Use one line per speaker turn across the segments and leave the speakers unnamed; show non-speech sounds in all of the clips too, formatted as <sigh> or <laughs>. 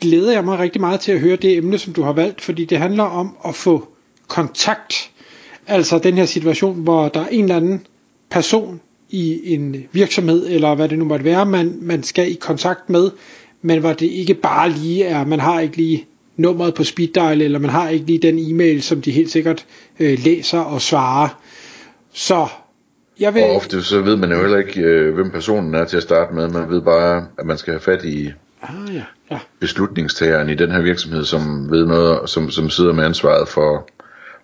glæder jeg mig rigtig meget til at høre det emne, som du har valgt, fordi det handler om at få kontakt. Altså den her situation, hvor der er en eller anden person i en virksomhed, eller hvad det nu måtte være, man, man skal i kontakt med, men hvor det ikke bare lige er, man har ikke lige nummeret på speed dial, eller man har ikke lige den e-mail, som de helt sikkert øh, læser og svarer. Så jeg vil...
Og ofte så ved man jo heller ikke, øh, hvem personen er til at starte med. Man ved bare, at man skal have fat i
Ah, ja. Ja.
beslutningstageren i den her virksomhed, som ved noget, som, som sidder med ansvaret for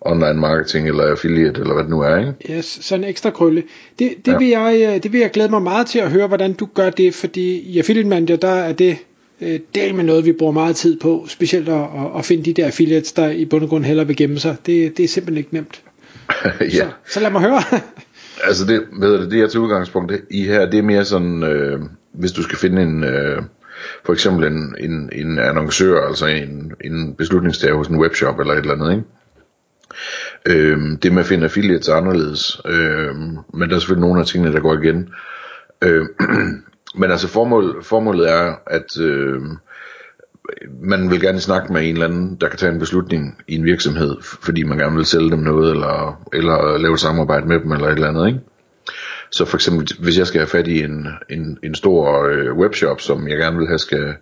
online marketing eller affiliate eller hvad det nu er, ikke?
Yes, så en ekstra krølle. Det, det,
Ja.
vil jeg, øh, det vil jeg glæde mig meget til at høre, hvordan du gør det, fordi i Affiliate Manager, der er det øh, del med noget, vi bruger meget tid på, specielt at, at, finde de der affiliates, der i bund og grund hellere vil gemme sig. Det, det er simpelthen ikke nemt. <laughs>
ja,
Så, så lad mig høre.
altså det, hedder det, det jeg til udgangspunkt i her, det er mere sådan, øh, hvis du skal finde en, øh, for eksempel en, en, en annoncør, altså en, en beslutningstager hos en webshop eller et eller andet, ikke? Øhm, det med at finde affiliates er anderledes, øhm, men der er selvfølgelig nogle af tingene, der går igen. Øhm, <clears throat> men altså formål, formålet er, at øhm, man vil gerne snakke med en eller anden, der kan tage en beslutning i en virksomhed, fordi man gerne vil sælge dem noget, eller, eller lave et samarbejde med dem, eller et eller andet, ikke? Så for eksempel, hvis jeg skal have fat i en, en, en stor øh, webshop, som jeg gerne vil have, skal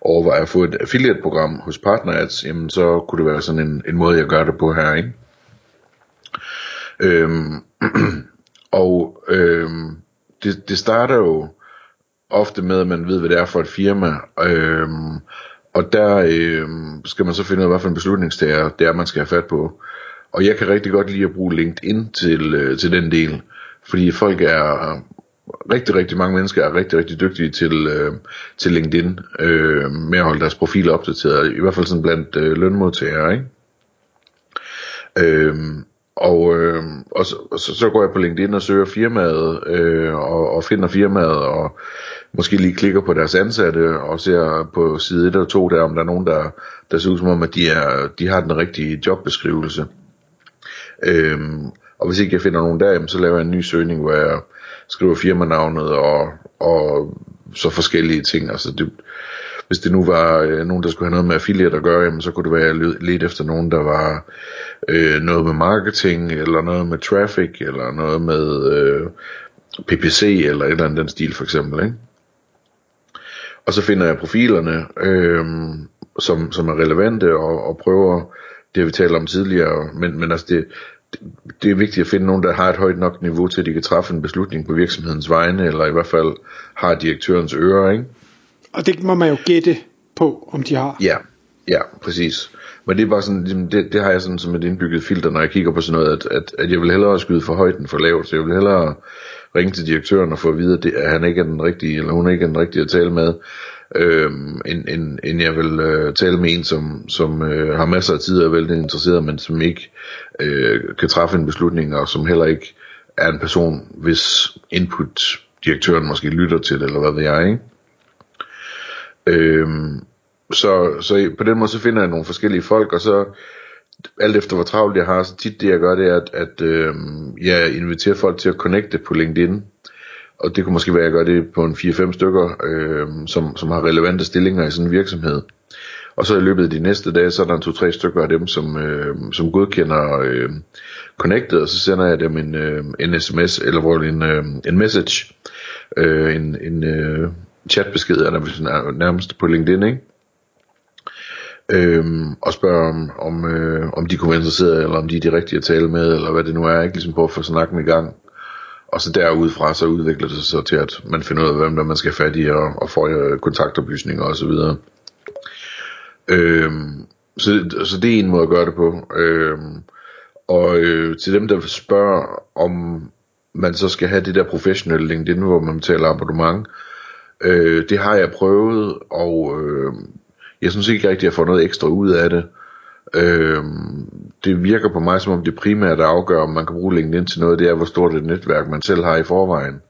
overveje at få et affiliate-program hos PartnerAds, jamen så kunne det være sådan en, en måde, jeg gør det på her, ikke? Øhm, <clears throat> og øhm, det, det starter jo ofte med, at man ved, hvad det er for et firma, øhm, og der øhm, skal man så finde ud af, hvad for en beslutningstager det er, man skal have fat på. Og jeg kan rigtig godt lide at bruge LinkedIn til, øh, til den del, fordi folk er, rigtig, rigtig mange mennesker er rigtig, rigtig dygtige til, øh, til LinkedIn, øh, med at holde deres profiler opdateret, i hvert fald sådan blandt øh, lønmodtagere, ikke? Øh, og, øh, og, så, og så, så går jeg på LinkedIn og søger firmaet, øh, og, og finder firmaet, og måske lige klikker på deres ansatte, og ser på side 1 og 2 der, om der er nogen, der, der ser ud som om, at de, er, de har den rigtige jobbeskrivelse. Øh, og hvis ikke jeg finder nogen der, så laver jeg en ny søgning, hvor jeg skriver firmanavnet og, og så forskellige ting. Altså det, hvis det nu var øh, nogen, der skulle have noget med affiliate at gøre, jamen, så kunne det være, at jeg ledte efter nogen, der var øh, noget med marketing, eller noget med traffic, eller noget med øh, PPC, eller et eller andet den stil for eksempel. Ikke? Og så finder jeg profilerne, øh, som, som er relevante, og, og prøver det, vi talte om tidligere. Men, men altså det, det, er vigtigt at finde nogen, der har et højt nok niveau til, at de kan træffe en beslutning på virksomhedens vegne, eller i hvert fald har direktørens ører, ikke?
og det må man jo gætte på, om de har.
Ja, ja, præcis. Men det er bare sådan, ligesom, det, det har jeg sådan som et indbygget filter, når jeg kigger på sådan noget, at, at, at jeg vil hellere skyde for højt end for lavt, så jeg vil hellere ringe til direktøren og få at vide, at, det, at han ikke er den rigtige, eller hun ikke er den rigtige at tale med, øhm, end, end, end jeg vil øh, tale med en, som, som øh, har masser af tid og er vældig interesseret, men som ikke øh, kan træffe en beslutning, og som heller ikke er en person, hvis input direktøren måske lytter til, eller hvad ved jeg, ikke? Øh, så, så på den måde så finder jeg nogle forskellige folk, og så alt efter hvor travlt jeg har, så tit det jeg gør, det er, at, at øh, jeg inviterer folk til at connecte på LinkedIn. Og det kunne måske være, at jeg gør det på en 4-5 stykker, øh, som, som har relevante stillinger i sådan en virksomhed. Og så i løbet af de næste dage, så er der en to-tre stykker af dem, som, øh, som godkender øh, Connected, og så sender jeg dem en, øh, en sms, eller hvor en, øh, en message, øh, en, en øh, chatbesked, er nærmest på LinkedIn, ikke? Øhm, og spørger om, om, øh, om de kunne være interesserede, eller om de er de rigtige at tale med, eller hvad det nu er, ikke? Ligesom på at få snakken i gang. Og så derudfra, så udvikler det sig så til, at man finder ud af, hvem der man skal fat i, og, og får øh, kontaktoplysninger og så videre. Øhm, så, så det er en måde at gøre det på. Øhm, og øh, til dem, der spørger, om man så skal have det der professionelle LinkedIn, hvor man betaler abonnement, øh, det har jeg prøvet, og øh, jeg synes ikke rigtig, at jeg får noget ekstra ud af det. Øh, det virker på mig som om det primære, der afgør, om man kan bruge LinkedIn til noget, det er, hvor stort et netværk man selv har i forvejen.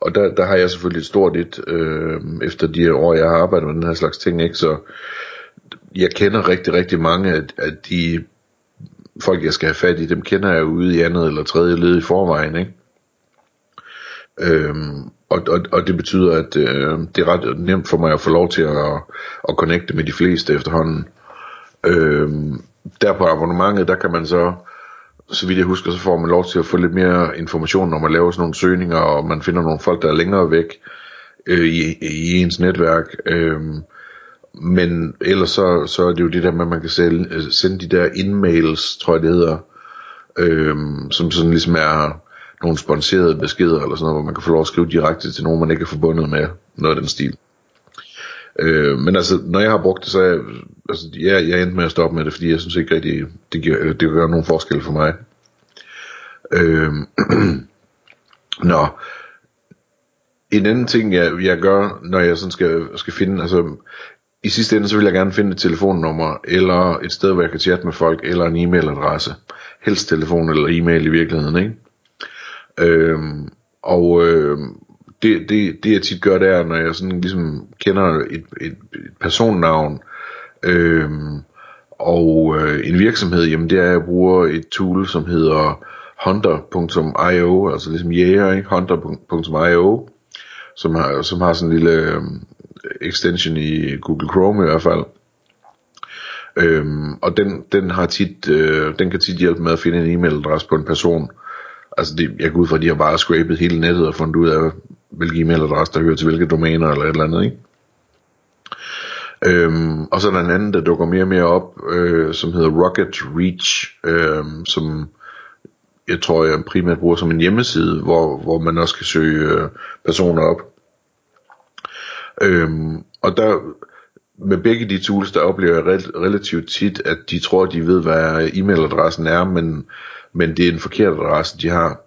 Og der, der har jeg selvfølgelig et stort et, øh, efter de år, jeg har arbejdet med den her slags ting, ikke? så jeg kender rigtig, rigtig mange af, af de folk, jeg skal have fat i, dem kender jeg ude i andet eller tredje led i forvejen, ikke? Øhm, og, og, og det betyder, at øh, det er ret nemt for mig at få lov til at, at connecte med de fleste efterhånden. Øhm, der på abonnementet, der kan man så, så vidt jeg husker, så får man lov til at få lidt mere information, når man laver sådan nogle søgninger, og man finder nogle folk, der er længere væk øh, i, i ens netværk. Øh, men ellers så, så er det jo det der med, at man kan sende, øh, sende de der in-mails, tror jeg det hedder, øh, som sådan ligesom er nogle sponserede beskeder eller sådan noget, hvor man kan få lov at skrive direkte til nogen, man ikke er forbundet med, noget af den stil. Øh, men altså, når jeg har brugt det, så er jeg, altså, jeg, jeg endte med at stoppe med det, fordi jeg synes ikke rigtig, det, giver, øh, det gør nogen forskel for mig. Øh, <clears throat> Nå, en anden ting, jeg, jeg gør, når jeg sådan skal, skal finde, altså i sidste ende, så vil jeg gerne finde et telefonnummer, eller et sted, hvor jeg kan chatte med folk, eller en e-mailadresse. Helst telefon eller e-mail i virkeligheden, ikke? Øhm, og øh, det, det, det jeg tit gør, det er, når jeg sådan ligesom kender et, et, et personnavn, øh, og øh, en virksomhed, jamen det er, at jeg bruger et tool, som hedder hunter.io, altså ligesom jæger, ikke? hunter.io, som har, som har sådan en lille øh, extension i Google Chrome i hvert fald. Øhm, og den, den, har tit, øh, den kan tit hjælpe med at finde en e-mailadresse på en person. Altså det, jeg går ud fra, at de har bare scrapet hele nettet og fundet ud af, hvilke e-mailadresse der hører til hvilke domæner eller et eller andet, ikke? Øhm, og så er der en anden, der dukker mere og mere op, øh, som hedder Rocket Reach, øh, som jeg tror, jeg primært bruger som en hjemmeside, hvor, hvor man også kan søge øh, personer op. Øhm, og der, med begge de tools, der oplever jeg relativt tit, at de tror, de ved, hvad e-mailadressen er, men, men det er en forkert adresse, de har.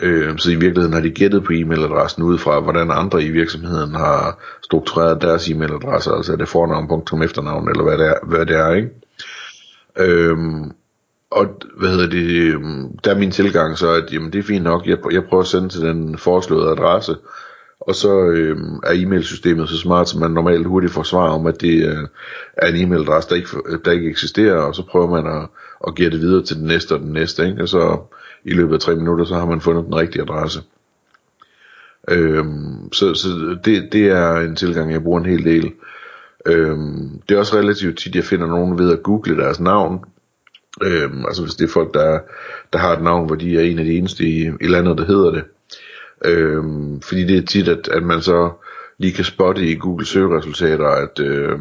Øh, så i virkeligheden har de gættet på e-mailadressen ud fra, hvordan andre i virksomheden har struktureret deres e-mailadresse, altså er det fornavn, punktum, efternavn, eller hvad det er, hvad det er ikke? Øhm, og hvad hedder det, øhm, der er min tilgang så, at jamen, det er fint nok, jeg, jeg prøver at sende til den foreslåede adresse, og så øh, er e-mailsystemet så smart, som man normalt hurtigt får svar om, at det øh, er en e-mailadresse, der ikke, der ikke eksisterer, og så prøver man at, at give det videre til den næste og den næste, ikke? og så i løbet af tre minutter, så har man fundet den rigtige adresse. Øhm, så så det, det er en tilgang, jeg bruger en hel del. Øhm, det er også relativt tit, jeg finder nogen ved at google deres navn. Øhm, altså hvis det er folk, der, der har et navn, hvor de er en af de eneste i, i landet, der hedder det. Øhm, fordi det er tit, at, at man så lige kan spotte i Google søgeresultater, at, øh,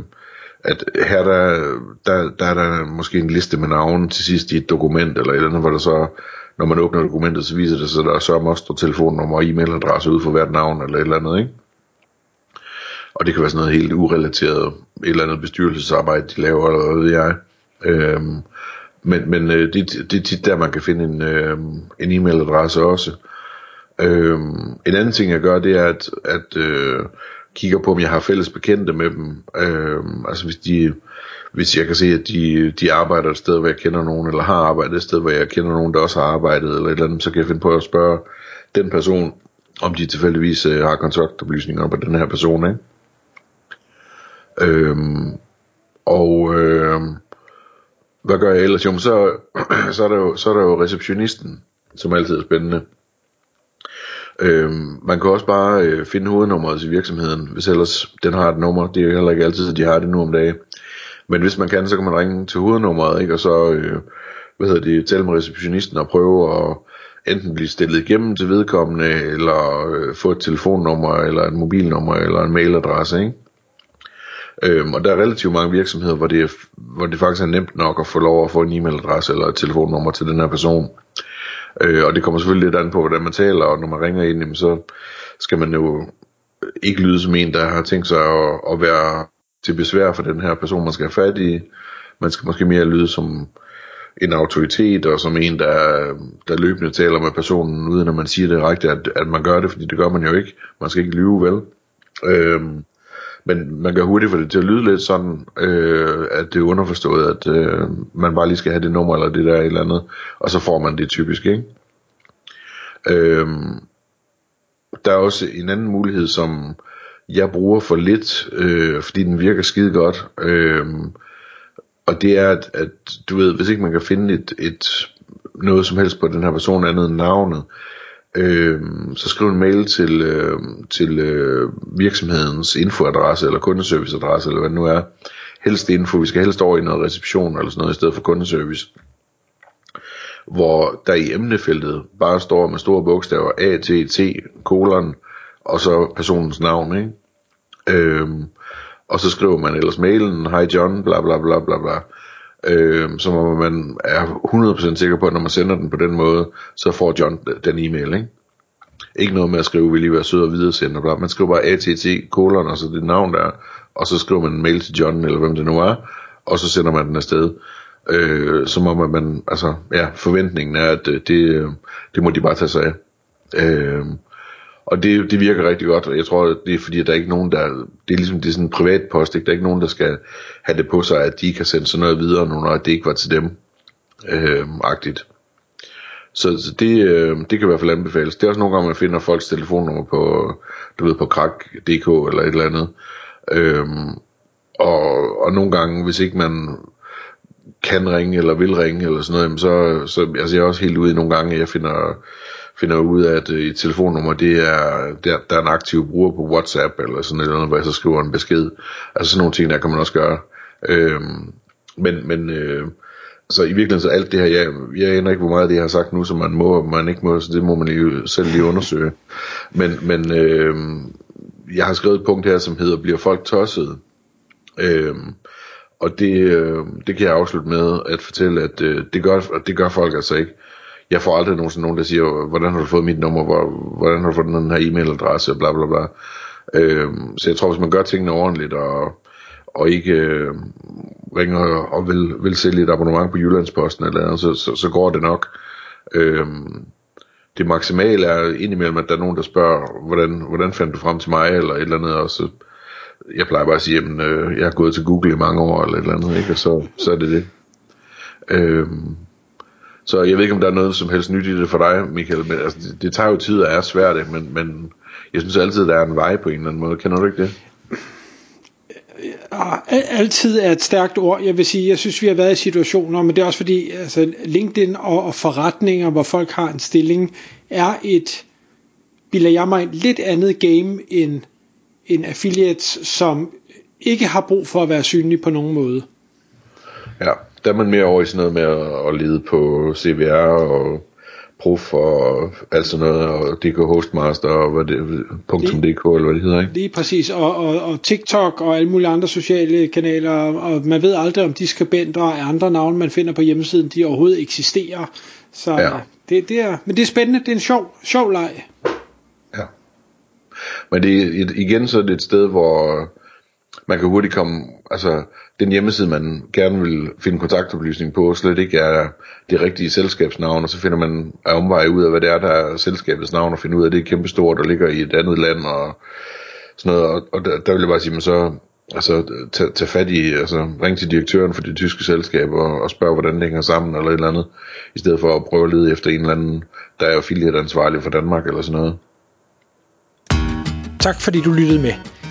at her der, der, der er der måske en liste med navne til sidst i et dokument, eller et eller andet, hvor der så, når man åbner dokumentet, så viser det sig, at der så også står telefonnummer og e-mailadresse ud for hvert navn, eller et eller andet, ikke? Og det kan være sådan noget helt urelateret, et eller andet bestyrelsesarbejde, de laver, eller hvad ved jeg. Øhm, men men øh, det, det er tit der, man kan finde en, øh, en e-mailadresse også. Øhm, en anden ting jeg gør, det er at, at øh, kigger på, om jeg har fælles bekendte med dem. Øhm, altså hvis de hvis jeg kan se, at de, de arbejder et sted, hvor jeg kender nogen, eller har arbejdet et sted, hvor jeg kender nogen, der også har arbejdet, eller et eller andet, så kan jeg finde på at spørge den person, om de tilfældigvis øh, har kontaktoplysninger på den her person, ikke? Øhm, og øh, hvad gør jeg ellers? Jo, så, <clears throat> så, er der jo, så er der jo receptionisten, som altid er spændende. Øhm, man kan også bare øh, finde hovednummeret til virksomheden, hvis ellers den har et nummer. Det er jo heller ikke altid, at de har det nu om dagen. Men hvis man kan, så kan man ringe til hovednummeret, ikke? og så øh, hvad hedder det, tale med receptionisten og prøve at enten blive stillet igennem til vedkommende, eller øh, få et telefonnummer, eller et mobilnummer, eller en mailadresse. Ikke? Øhm, og der er relativt mange virksomheder, hvor det, er, hvor det faktisk er nemt nok at få lov at få en e-mailadresse eller et telefonnummer til den her person. Øh, og det kommer selvfølgelig lidt an på, hvordan man taler, og når man ringer ind, jamen, så skal man jo ikke lyde som en, der har tænkt sig at, at være til besvær for den her person, man skal have fat i. Man skal måske mere lyde som en autoritet, og som en, der, der løbende taler med personen, uden at man siger det rigtigt, at, at man gør det, fordi det gør man jo ikke. Man skal ikke lyve, vel? Øhm, men man kan hurtigt få det til at lyde lidt sådan, øh, at det er underforstået, at øh, man bare lige skal have det nummer eller det der eller andet, og så får man det typisk, ikke? Øhm, der er også en anden mulighed, som jeg bruger for lidt, øh, fordi den virker skide godt, øh, og det er, at, at du ved, hvis ikke man kan finde et, et noget som helst på den her person andet end navnet, øh, så skriv en mail til, øh, til øh, virksomhedens infoadresse eller kundeserviceadresse eller hvad det nu er. Helst info, vi skal helst over i noget reception eller sådan noget i stedet for kundeservice. Hvor der i emnefeltet bare står med store bogstaver A, T, T, kolon, og så personens navn, ikke? Øhm, og så skriver man ellers mailen, hej John, bla bla bla bla bla. Øhm, så må man er 100% sikker på, at når man sender den på den måde, så får John den e-mail, ikke? Ikke noget med at skrive, vil lige være sød og videre sende, bla. Man skriver bare ATT, kolon, og så det navn der, og så skriver man en mail til John, eller hvem det nu er, og så sender man den afsted. Øh, så må man, altså, ja, forventningen er, at øh, det, øh, det må de bare tage sig af. Øh, og det, det virker rigtig godt, og jeg tror, det er fordi, at der er ikke nogen, der... Det er ligesom det er sådan en privat post, ikke? Der er ikke nogen, der skal have det på sig, at de kan sende sådan noget videre, når det ikke var til dem. Øh, agtigt. Så, så det, øh, det kan i hvert fald anbefales. Det er også nogle gange, man finder folks telefonnummer på, du ved, på krak.dk eller et eller andet. Øh, og, og nogle gange, hvis ikke man kan ringe eller vil ringe eller sådan noget, så, så altså jeg er også helt ude i nogle gange, at jeg finder finder ud af, at øh, et telefonnummer, det er, der, der er en aktiv bruger på WhatsApp, eller sådan noget, hvor jeg så skriver en besked. Altså sådan nogle ting, der kan man også gøre. Øhm, men, men øh, så i virkeligheden så alt det her, jeg, jeg aner ikke, hvor meget det jeg har sagt nu, som man må, og man ikke må, så det må man lige, selv lige undersøge. Men, men øh, jeg har skrevet et punkt her, som hedder, bliver folk tosset? Øh, og det, øh, det kan jeg afslutte med at fortælle, at øh, det, gør, det gør folk altså ikke jeg får aldrig nogensinde nogen, der siger, hvordan har du fået mit nummer, hvor, hvordan har du fået den her e-mailadresse, bla bla bla. Øhm, så jeg tror, hvis man gør tingene ordentligt, og, og ikke øh, ringer og vil, vil sælge et abonnement på Jyllandsposten, eller andet, så, så, så går det nok. Øhm, det maksimale er indimellem, at der er nogen, der spørger, hvordan, hvordan fandt du frem til mig, eller et eller andet, og så, jeg plejer bare at sige, at øh, jeg har gået til Google i mange år, eller et eller andet, ikke? og så, så er det det. Øhm, så jeg ved ikke, om der er noget som helst nyt i det for dig, Michael, men altså, det, det tager jo tid og er svært, men, men jeg synes altid, der er en vej på en eller anden måde. Kender du ikke det?
Altid er et stærkt ord. Jeg vil sige, jeg synes, vi har været i situationer, men det er også fordi, altså, LinkedIn og, og forretninger, hvor folk har en stilling, er et, bilder jeg mig, et lidt andet game end, end affiliates, som ikke har brug for at være synlige på nogen måde.
Ja, der er man mere over i sådan noget med at, at lede på CVR og Prof og alt sådan noget, og DK Hostmaster og hvad det, .dk eller hvad det hedder, ikke?
Lige præcis, og, og, og TikTok og alle mulige andre sociale kanaler, og man ved aldrig om de skribenter og andre navne, man finder på hjemmesiden, de overhovedet eksisterer. Så ja. det, det er, men det er spændende, det er en sjov, sjov leg.
Ja. Men det igen så er det et sted, hvor man kan hurtigt komme, altså den hjemmeside, man gerne vil finde kontaktoplysning på, slet ikke er det rigtige selskabsnavn, og så finder man af omvej ud af, hvad det er, der er selskabets navn, og finder ud af, at det er kæmpestort og ligger i et andet land, og sådan noget, og, og der, der vil jeg bare sige, man så altså, tage, tag fat i, altså ring til direktøren for det tyske selskab, og, og spørge, hvordan det hænger sammen, eller et eller andet, i stedet for at prøve at lede efter en eller anden, der er affiliate ansvarlig for Danmark, eller sådan noget.
Tak fordi du lyttede med.